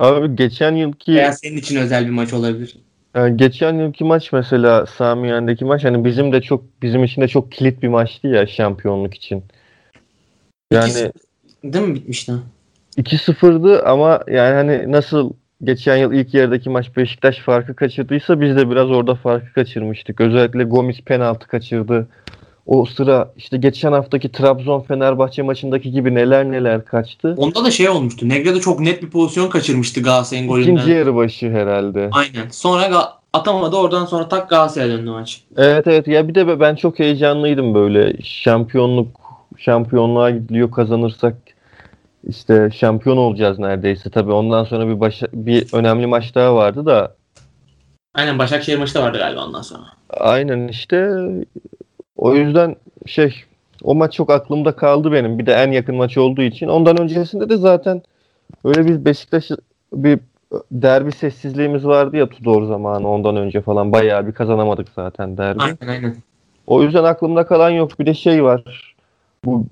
Abi geçen yılki Veya senin için özel bir maç olabilir. yani geçen yılki maç mesela Sami Yen'deki maç hani bizim de çok bizim için de çok kilit bir maçtı ya şampiyonluk için. Yani İkisi- değil mi bitmişti? 2-0'dı ama yani hani nasıl geçen yıl ilk yarıdaki maç Beşiktaş farkı kaçırdıysa biz de biraz orada farkı kaçırmıştık. Özellikle Gomis penaltı kaçırdı. O sıra işte geçen haftaki Trabzon Fenerbahçe maçındaki gibi neler neler kaçtı. Onda da şey olmuştu. Negredo çok net bir pozisyon kaçırmıştı Galatasaray'ın golünden. İkinci yarı başı herhalde. Aynen. Sonra atamadı. Oradan sonra tak Galatasaray'a döndü maç. Evet evet ya bir de ben çok heyecanlıydım böyle şampiyonluk şampiyonluğa gidiliyor kazanırsak işte şampiyon olacağız neredeyse. Tabii ondan sonra bir başa- bir önemli maç daha vardı da Aynen Başakşehir maçı da vardı galiba ondan sonra. Aynen işte o yüzden şey o maç çok aklımda kaldı benim. Bir de en yakın maç olduğu için. Ondan öncesinde de zaten öyle bir Beşiktaş bir derbi sessizliğimiz vardı ya Tudor zamanı ondan önce falan bayağı bir kazanamadık zaten derbi. Aynen aynen. O yüzden aklımda kalan yok. Bir de şey var. Bu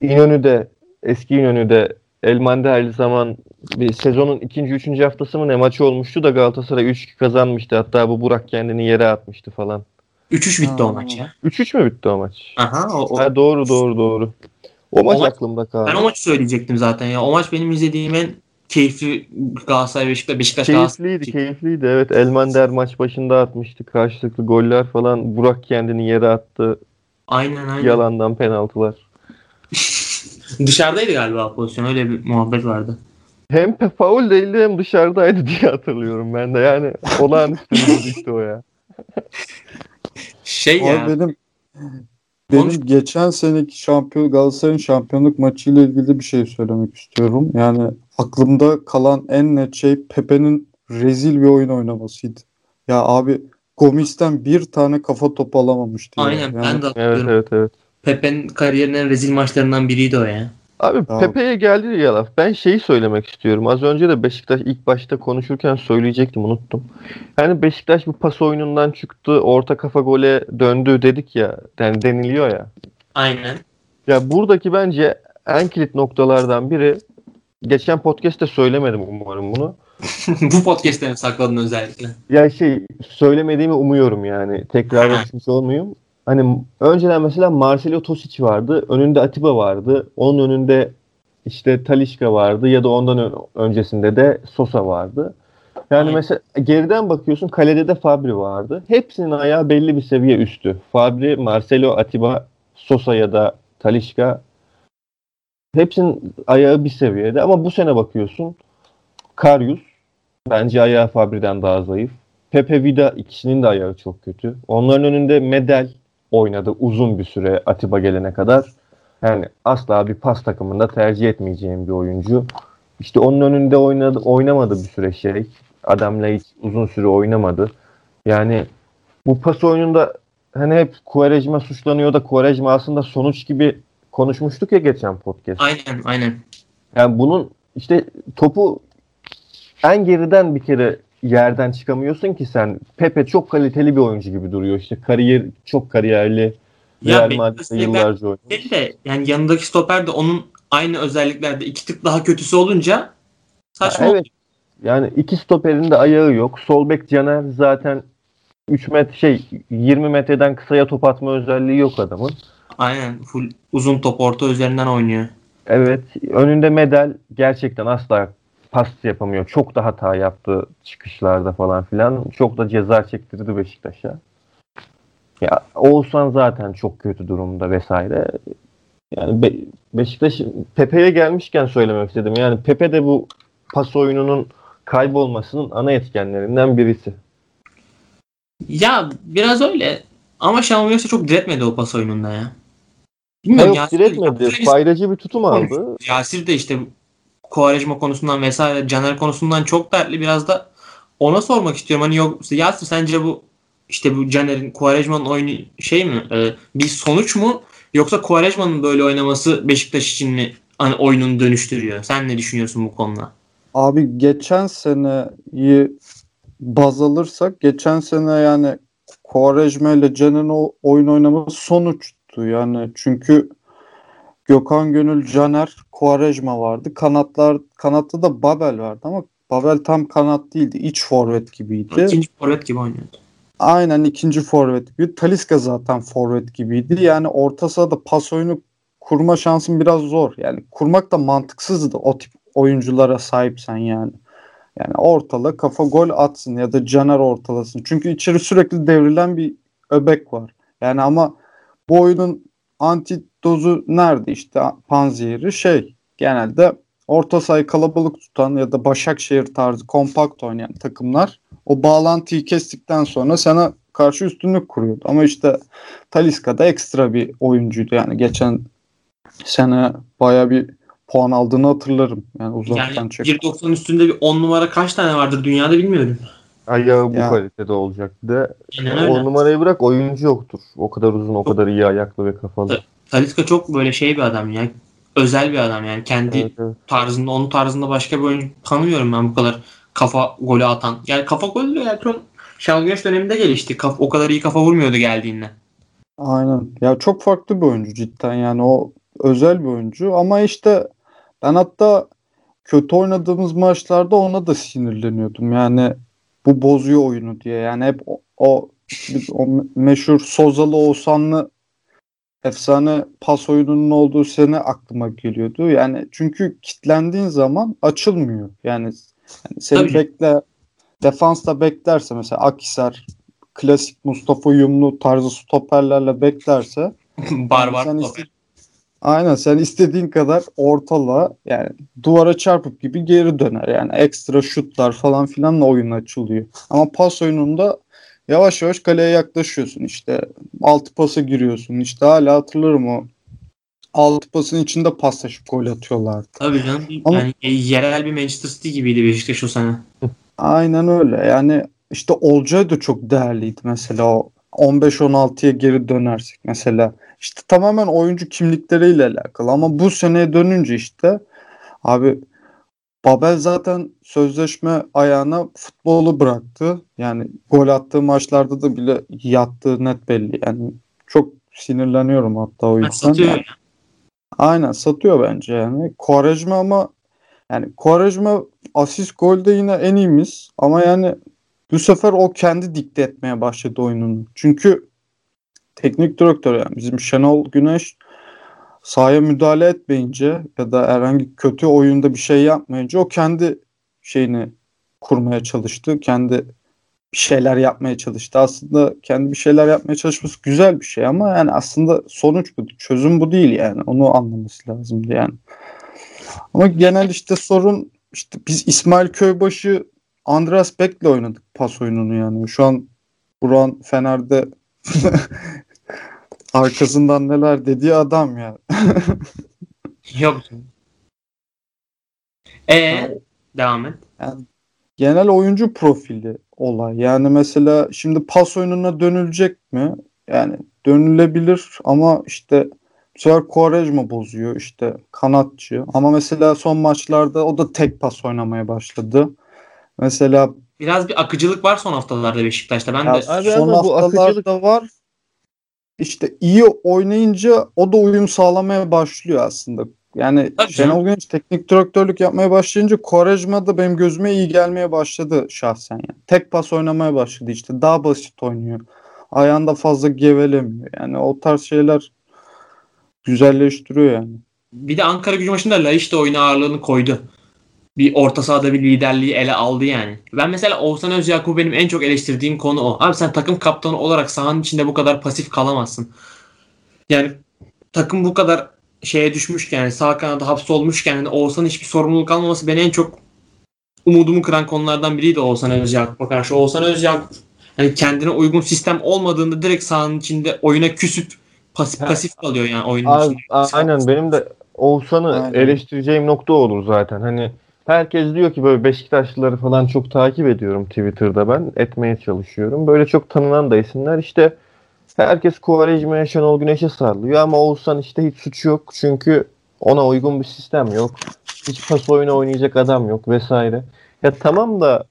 İnönü'de eski İnönü'de Elmander her zaman bir sezonun ikinci, üçüncü haftası mı ne maçı olmuştu da Galatasaray 3-2 kazanmıştı. Hatta bu Burak kendini yere atmıştı falan. 3-3 bitti o Ha. maç ya. 3-3 mü bitti o maç? Aha o, o- Ha, doğru doğru doğru. O maç maç- aklımda kaldı. ben o maçı söyleyecektim zaten ya. O maç benim izlediğim en keyifli Galatasaray Beşiktaş Beşiktaş Galatasaray. Keyifliydi, keyifliydi. Evet, Elmander maç başında atmıştı. Karşılıklı goller falan. Burak kendini yere attı. Aynen aynen. Yalandan penaltılar. Dışarıdaydı galiba pozisyon. Öyle bir muhabbet vardı. Hem faul değildi hem dışarıdaydı diye hatırlıyorum ben de. Yani olağanüstü bir işte o ya. Şey Ama ya. benim benim Konuş- geçen seneki şampiyon Galatasaray'ın şampiyonluk maçıyla ilgili bir şey söylemek istiyorum. Yani aklımda kalan en net şey Pepe'nin rezil bir oyun oynamasıydı. Ya abi Gomis'ten bir tane kafa topu alamamıştı. Aynen Yani ben de Evet hatırlıyorum. evet evet. Pepe'nin kariyerinin rezil maçlarından biriydi o ya. Abi Tamam. Pepe'ye geldi ya laf. Ben şeyi söylemek istiyorum. Az önce de Beşiktaş ilk başta konuşurken söyleyecektim unuttum. Yani Beşiktaş bu pas oyunundan çıktı. Orta kafa gole döndü dedik ya. Yani deniliyor ya. Aynen. Ya buradaki bence en kilit noktalardan biri geçen podcast'te söylemedim umarım bunu. Bu podcast'te mi sakladın özellikle? Ya şey söylemediğimi umuyorum yani. Tekrar etmiş olmayayım. Hani önceden mesela Marcelo Tosic vardı. Önünde Atiba vardı. Onun önünde işte Talişka vardı ya da ondan ön- öncesinde de Sosa vardı. Yani mesela geriden bakıyorsun kalede de Fabri vardı. Hepsinin ayağı belli bir seviye üstü. Fabri, Marcelo, Atiba, Sosa ya da Talişka hepsinin ayağı bir seviyede ama bu sene bakıyorsun Karius bence ayağı Fabri'den daha zayıf. Pepe Vida ikisinin de ayağı çok kötü. Onların önünde Medel oynadı uzun bir süre Atiba gelene kadar. Yani asla bir pas takımında tercih etmeyeceğim bir oyuncu. İşte onun önünde oynadı, oynamadı bir süre şey. Adamla hiç uzun süre oynamadı. Yani bu pas oyununda hani hep Quaresma suçlanıyor da Quaresma aslında sonuç gibi konuşmuştuk ya geçen podcast. Aynen aynen. Yani bunun işte topu en geriden bir kere yerden çıkamıyorsun ki sen. Pepe çok kaliteli bir oyuncu gibi duruyor. İşte kariyer çok kariyerli. Ya Real Madrid'de yıllarca oynadı. Değil de yani yanındaki stoper de onun aynı özelliklerde iki tık daha kötüsü olunca saçma oluyor. evet. Yani iki stoperin de ayağı yok. Sol bek Caner zaten 3 metre şey 20 metreden kısaya top atma özelliği yok adamın. Aynen full uzun top orta üzerinden oynuyor. Evet. Önünde medal gerçekten asla pas yapamıyor. Çok da hata yaptı çıkışlarda falan filan. Çok da ceza çektirdi Beşiktaş'a. Ya Oğuzhan zaten çok kötü durumda vesaire. Yani Be- Beşiktaş Pepe'ye gelmişken söylemek istedim. Yani Pepe de bu pas oyununun kaybolmasının ana etkenlerinden birisi. Ya biraz öyle. Ama Şenol Güneş çok diretmedi o pas oyununda ya. Bilmiyorum yok Yasir, diretmedi. Faydacı bir tutum aldı. Yasir de işte Kovarejma konusundan vesaire Caner konusundan çok dertli biraz da ona sormak istiyorum. Hani yok Yasir sence bu işte bu Caner'in Kovarejma'nın oyunu şey mi? e, bir sonuç mu? Yoksa Kovarejma'nın böyle oynaması Beşiktaş için mi hani oyununu dönüştürüyor? Sen ne düşünüyorsun bu konuda? Abi geçen seneyi baz alırsak geçen sene yani Quaresma ile Caner'in oyun oynaması sonuçtu. Yani çünkü Gökhan Gönül, Caner, Quaresma vardı. Kanatlar kanatta da Babel vardı ama Babel tam kanat değildi. İç forvet gibiydi. İkinci forvet gibi oynuyordu. Aynen ikinci forvet gibi. Taliska zaten forvet gibiydi. Yani orta sahada pas oyunu kurma şansın biraz zor. Yani kurmak da mantıksızdı o tip oyunculara sahipsen yani. Yani ortala kafa gol atsın ya da Caner ortalasın. Çünkü içeri sürekli devrilen bir öbek var. Yani ama bu oyunun antidozu nerede işte Panzehiri şey genelde orta sahayı kalabalık tutan ya da Başakşehir tarzı kompakt oynayan takımlar o bağlantıyı kestikten sonra sana karşı üstünlük kuruyordu. Ama işte Taliska da ekstra bir oyuncuydu. Yani geçen sene baya bir puan aldığını hatırlarım. Yani uzaktan Yani çek. 1.90 üstünde bir 10 numara kaç tane vardır dünyada bilmiyorum. Ayağı bu Ya. kalitede olacak. Bir de Aynen öyle. o numarayı bırak oyuncu yoktur. O kadar uzun, o kadar iyi ayaklı ve kafalı. Talisca çok böyle şey bir adam ya. Özel bir adam yani. Kendi Evet, evet. tarzında, onun tarzında başka bir oyuncu tanımıyorum ben bu kadar kafa golü atan. Yani kafa golü de Ertuğrul Şenol Güneş döneminde gelişti. Kaf, o kadar iyi kafa vurmuyordu geldiğinde. Aynen. Ya çok farklı bir oyuncu cidden yani o özel bir oyuncu ama işte ben hatta kötü oynadığımız maçlarda ona da sinirleniyordum. Yani bu bozuyor oyunu diye. Yani hep o, o, o meşhur Sozalı Oğuzhanlı efsane pas oyununun olduğu sene aklıma geliyordu. Yani çünkü kitlendiğin zaman açılmıyor. Yani, yani seni Tabii. bekle defansta beklerse mesela Akisar klasik Mustafa Yumlu tarzı stoperlerle beklerse Barbar. sen top. iste- aynen sen istediğin kadar ortala yani duvara çarpıp gibi geri döner. Yani ekstra şutlar falan filanla oyun açılıyor. Ama pas oyununda yavaş yavaş kaleye yaklaşıyorsun. İşte altı pasa giriyorsun. İşte hala hatırlarım o altı pasın içinde paslaşıp gol atıyorlardı. Tabii canım. Ama- Yani yerel bir Manchester City gibiydi Beşiktaş o sene. Aynen öyle. Yani işte Olcay da çok değerliydi mesela o 15-16'ya geri dönersek mesela. İşte tamamen oyuncu kimlikleriyle alakalı ama bu seneye dönünce işte abi Babel zaten sözleşme ayağına futbolu bıraktı. Yani gol attığı maçlarda da bile yattığı net belli. Yani çok sinirleniyorum hatta o yüzden. satıyor. Aynen satıyor bence yani. Quaresma ama yani Quaresma asist golde yine en iyimiz ama yani bu sefer o kendi dikte etmeye başladı oyununu. Çünkü teknik direktör yani bizim Şenol Güneş sahaya müdahale etmeyince ya da herhangi kötü oyunda bir şey yapmayınca o kendi şeyini kurmaya çalıştı. Kendi bir şeyler yapmaya çalıştı. Aslında kendi bir şeyler yapmaya çalışması güzel bir şey ama yani aslında sonuç bu. Çözüm bu değil yani. Onu anlaması lazımdı yani. Ama genel işte sorun işte biz İsmail Köybaşı Andreas Beck'le oynadık pas oyununu yani. Şu an Buran Fener'de arkasından neler dediği adam ya. Yok. E devam et. Yani genel oyuncu profili olay. Yani mesela şimdi pas oyununa dönülecek mi? Yani dönülebilir ama işte bu sefer Quaresma bozuyor işte kanatçı. Ama mesela son maçlarda o da tek pas oynamaya başladı. Mesela Biraz bir akıcılık var son haftalarda Beşiktaş'ta. Ben ya de Abi son ama bu haftalarda akıcılık- var. İşte iyi oynayınca o da uyum sağlamaya başlıyor aslında. Yani Tabii Şenol. Güneş teknik direktörlük yapmaya başlayınca Quaresma da benim gözüme iyi gelmeye başladı şahsen. Yani. Tek pas oynamaya başladı işte. Daha basit oynuyor. Ayağında fazla gevelemiyor. Yani o tarz şeyler güzelleştiriyor yani. bir de Ankara gücü maçında Laiş de oyuna ağırlığını koydu. Bir orta sahada bir liderliği ele aldı yani. Ben mesela Oğuzhan Özyakup'u benim en çok eleştirdiğim konu o. Abi sen takım kaptanı olarak sahanın içinde bu kadar pasif kalamazsın. Yani takım bu kadar şeye düşmüşken, sağ kanada hapsolmuşken yani Oğuzhan'ın hiçbir sorumluluk almaması beni en çok umudumu kıran konulardan biriydi Oğuzhan Özyakup'a karşı. Oğuzhan Özyakup hani kendine uygun sistem olmadığında direkt sahanın içinde oyuna küsüp pasif, pasif kalıyor yani oyunun içinde. aynen benim de Oğuzhan'ı eleştireceğim nokta olur zaten. Hani herkes diyor ki böyle Beşiktaşlıları falan çok takip ediyorum Twitter'da ben. Etmeye çalışıyorum. Böyle çok tanınan da isimler işte herkes Quaresma'ya Şenol Güneş'e sarlıyor ama Oğuzhan işte hiç suçu yok. Çünkü ona uygun bir sistem yok. Hiç pas oyunu oynayacak adam yok vesaire. Ya tamam da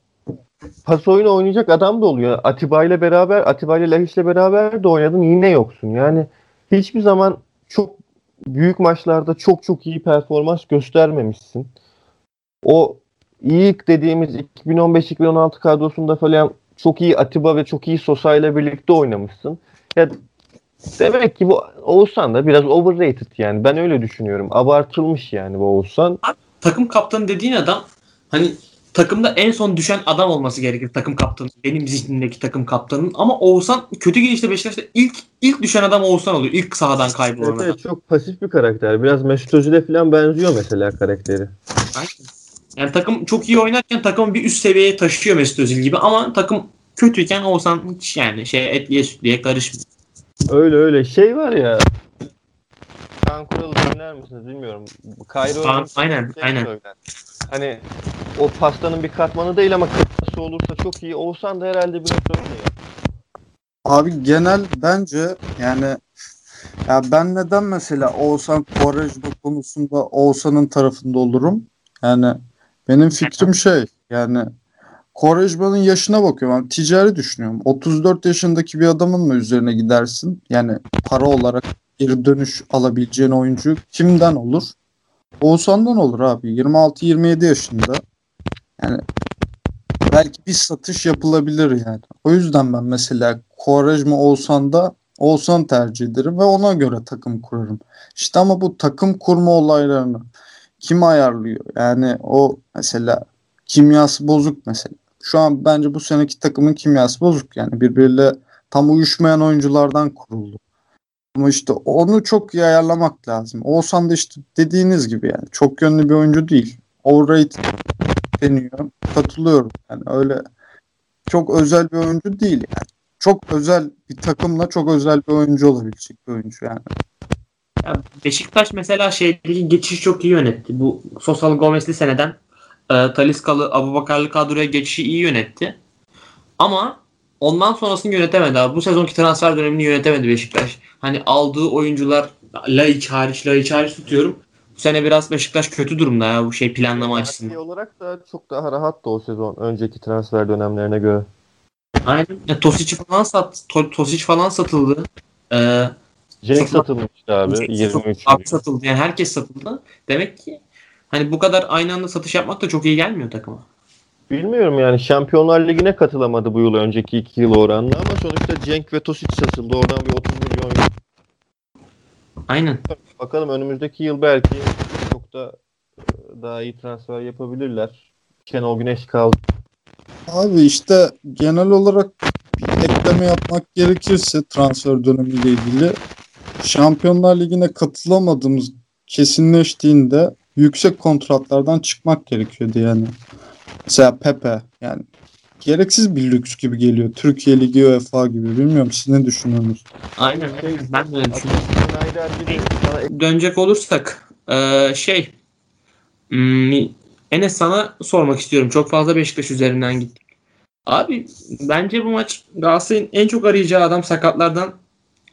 pas oyunu oynayacak adam da oluyor. Atiba ile beraber, Atiba ile Lahiş'le beraber de oynadın yine yoksun. Yani hiçbir zaman çok büyük maçlarda çok çok iyi performans göstermemişsin. O iyi dediğimiz 2015-2016 kadrosunda falan çok iyi Atiba ve çok iyi Sosa ile birlikte oynamışsın. Ya demek ki bu Oğuzhan da biraz overrated yani. Ben öyle düşünüyorum. Abartılmış yani bu Oğuzhan. takım kaptanı dediğin adam hani takımda en son düşen adam olması gerekir takım kaptanı. Benim zihnimdeki takım kaptanının ama Oğuzhan kötü gidişte Beşiktaş'ta ilk ilk düşen adam Oğuzhan oluyor. İlk sahadan kaybolan Evet, adam. evet, çok pasif bir karakter. Biraz Mesut Özil'e falan benziyor mesela karakteri. Aynen. Yani takım çok iyi oynarken takımı bir üst seviyeye taşıyor Mesut Özil gibi ama takım kötüyken Oğuzhan hiç yani şey etliye sütliye karışmıyor. Öyle öyle. Şey var ya. Kaan Kural'ı dinler misiniz bilmiyorum. Kayro Kaan, aynen, şey aynen. söyler. Hani o pastanın bir katmanı değil ama katması olursa çok iyi. Oğuzhan da herhalde biraz öyle ya. Abi genel bence yani ya ben neden mesela Oğuzhan Quaresma konusunda Oğuzhan'ın tarafında olurum? Yani benim fikrim şey yani Quaresma'nın yaşına bakıyorum. Ben ticari düşünüyorum. 34 yaşındaki bir adamın mı üzerine gidersin? Yani para olarak geri dönüş alabileceğin oyuncu kimden olur? Oğuzhan'dan olur abi. 26-27 yaşında. Yani belki bir satış yapılabilir yani. O yüzden ben mesela Quaresma olsan da olsan tercih ederim ve ona göre takım kurarım. İşte ama bu takım kurma olaylarını kim ayarlıyor? Yani o mesela kimyası bozuk mesela. Şu an bence bu seneki takımın kimyası bozuk yani birbiriyle tam uyuşmayan oyunculardan kuruldu. Ama işte onu çok iyi ayarlamak lazım. Olsan da işte dediğiniz gibi yani çok yönlü bir oyuncu değil. Overrated deniyor. Katılıyorum. Yani öyle çok özel bir oyuncu değil yani. Çok özel bir takımla çok özel bir oyuncu olabilecek bir oyuncu yani. Ya Beşiktaş mesela şeydeki geçişi çok iyi yönetti. Bu Sosal Gomez'li seneden e, Taliskalı Abubakarlı kadroya geçişi iyi yönetti. Ama ondan sonrasını yönetemedi abi. Bu sezonki transfer dönemini yönetemedi Beşiktaş. Hani aldığı oyuncular Laiç hariç, Laiç hariç tutuyorum. Bu sene biraz Beşiktaş kötü durumda ya bu şey planlama açısından. Maddi olarak da çok daha rahattı o sezon önceki transfer dönemlerine göre. Aynen. Ya, Tosic falan sat, To- Tosic falan satıldı. Ee, Çok- satılmıştı abi Cenk 23. Abi satıldı. Yani herkes satıldı. Demek ki hani bu kadar aynı anda satış yapmak da çok iyi gelmiyor takıma. Bilmiyorum yani Şampiyonlar Ligi'ne katılamadı bu yıl önceki iki yıl oranla ama sonuçta Cenk ve Tosic satıldı. Oradan bir 30 milyon. Aynen. Bakalım önümüzdeki yıl belki çok da e, daha iyi transfer yapabilirler. Şenol Güneş kaldı. Abi işte genel olarak bir ekleme yapmak gerekirse transfer dönemiyle ilgili Şampiyonlar Ligi'ne katılamadığımız kesinleştiğinde yüksek kontratlardan çıkmak gerekiyordu yani. Mesela Pepe yani gereksiz bir lüks gibi geliyor. Türkiye Ligi UEFA gibi. Bilmiyorum siz ne düşünüyorsunuz? Aynen. Ben de öyle düşünüyorum. Dönecek olursak eee, şey hmm, Enes sana sormak istiyorum. Çok fazla Beşiktaş üzerinden gittik. Abi bence bu maç Galatasaray'ın en çok arayacağı adam sakatlardan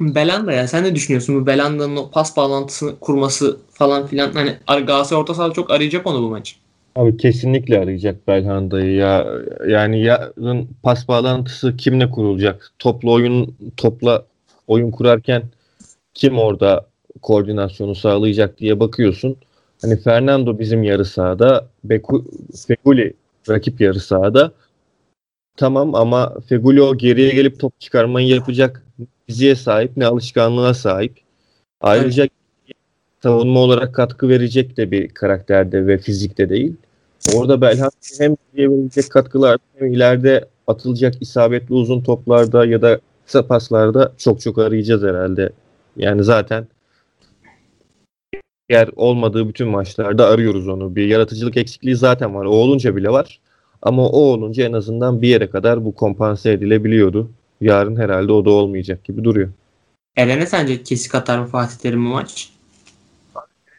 Belanda ya. Sen ne düşünüyorsun bu Belanda'nın o pas bağlantısını kurması falan filan. Hani Galatasaray orta sahada çok arayacak onu bu maç. Abi kesinlikle arayacak Belhanda'yı ya. Yani yarın pas bağlantısı kimle kurulacak? Toplu oyun topla oyun kurarken kim orada koordinasyonu sağlayacak diye bakıyorsun. Hani Fernando bizim yarı sahada, Beku, Feguli rakip yarı sahada. Tamam ama Feguli o geriye gelip top çıkarmayı yapacak fiziğe sahip ne alışkanlığa sahip. Ayrıca savunma olarak katkı verecek de bir karakterde ve fizikte değil. Orada Belhanda hem verecek katkılar hem ileride atılacak isabetli uzun toplarda ya da kısa paslarda çok çok arayacağız herhalde. Yani zaten yer olmadığı bütün maçlarda arıyoruz onu. Bir yaratıcılık eksikliği zaten var. O olunca bile var. Ama o olunca en azından bir yere kadar bu kompanse edilebiliyordu. Yarın herhalde o da olmayacak gibi duruyor. Eren'e sence kesik atar mı Fatih Terim bu maç?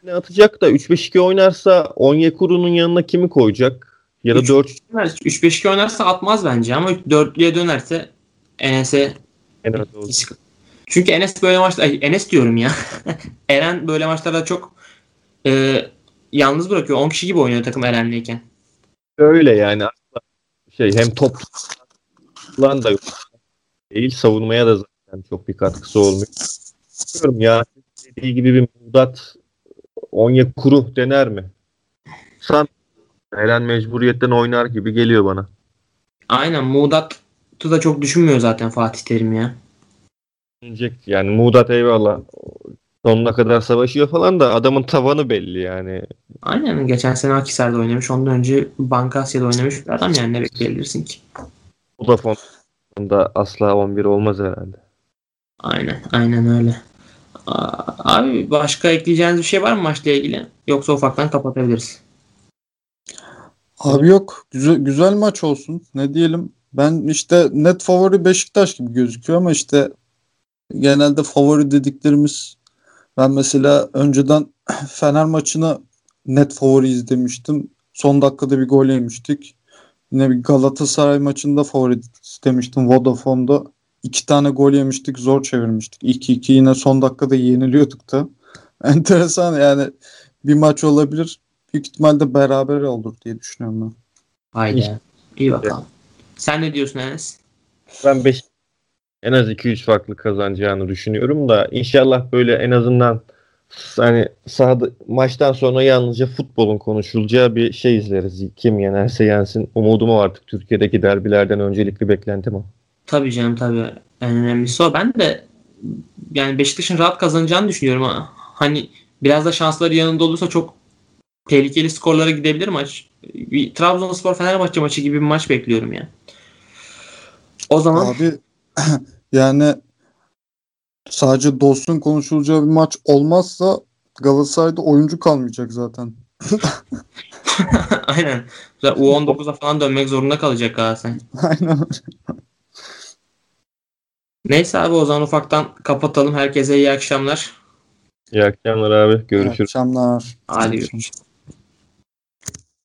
Ne atacak da 3-5-2 oynarsa Onyekuru'nun yanına kimi koyacak? Ya da Üç- 4 3-5-2 oynarsa atmaz bence ama 4'lüye dönerse Enes'e kesik Çünkü Enes böyle maçta ay, Enes diyorum ya. Eren böyle maçlarda çok e, yalnız bırakıyor. 10 kişi gibi oynuyor takım Eren'leyken. Öyle yani aslında şey hem top falan da yok. Değil savunmaya da zaten çok bir katkısı olmuyor. Bilmiyorum ya dediği gibi bir Mudat Onyekuru dener mi? San Eren mecburiyetten oynar gibi geliyor bana. Aynen Muğdat'ı da çok düşünmüyor zaten Fatih Terim ya. Yani Mudat eyvallah sonuna kadar savaşıyor falan da adamın tavanı belli yani. Aynen geçen sene Akhisar'da oynamış. Ondan önce Banka Asya'da oynamış bir adam yani ne bekleyebilirsin ki? Vodafone'da asla 11 olmaz herhalde. Aynen aynen öyle. Abi başka ekleyeceğiniz bir şey var mı maçla ilgili? Yoksa ufaktan kapatabiliriz. Abi yok. Güzel, güzel maç olsun. Ne diyelim. Ben işte net favori Beşiktaş gibi gözüküyor ama işte genelde favori dediklerimiz ben mesela önceden Fener maçını net favori izlemiştim. Son dakikada bir gol yemiştik. Yine bir Galatasaray maçında favori istemiştim Vodafone'da. İki tane gol yemiştik. Zor çevirmiştik. 2-2 yine son dakikada yeniliyorduk da. Enteresan yani bir maç olabilir. Büyük ihtimalle beraber olur diye düşünüyorum ben. Haydi. İyi bakalım. Sen ne diyorsun Enes? Ben 5 en az 2-3 farklı kazanacağını düşünüyorum da inşallah böyle en azından hani sahada maçtan sonra yalnızca futbolun konuşulacağı bir şey izleriz. Kim yenerse yensin. Umudum o artık Türkiye'deki derbilerden öncelikli beklentim o. Tabii canım tabii. En önemlisi o. Ben de yani Beşiktaş'ın rahat kazanacağını düşünüyorum. ama Hani biraz da şansları yanında olursa çok tehlikeli skorlara gidebilir maç. Bir Trabzonspor Fenerbahçe maçı gibi bir maç bekliyorum ya. O zaman Abi yani sadece dostun konuşulacağı bir maç olmazsa Galatasaray'da oyuncu kalmayacak zaten. aynen. U19'a falan dönmek zorunda kalacak Galatasaray. Aynen. Neyse abi o zaman ufaktan kapatalım. Herkese iyi akşamlar. İyi akşamlar abi. İyi Görüşürüz. akşamlar. Hadi görüşürüz.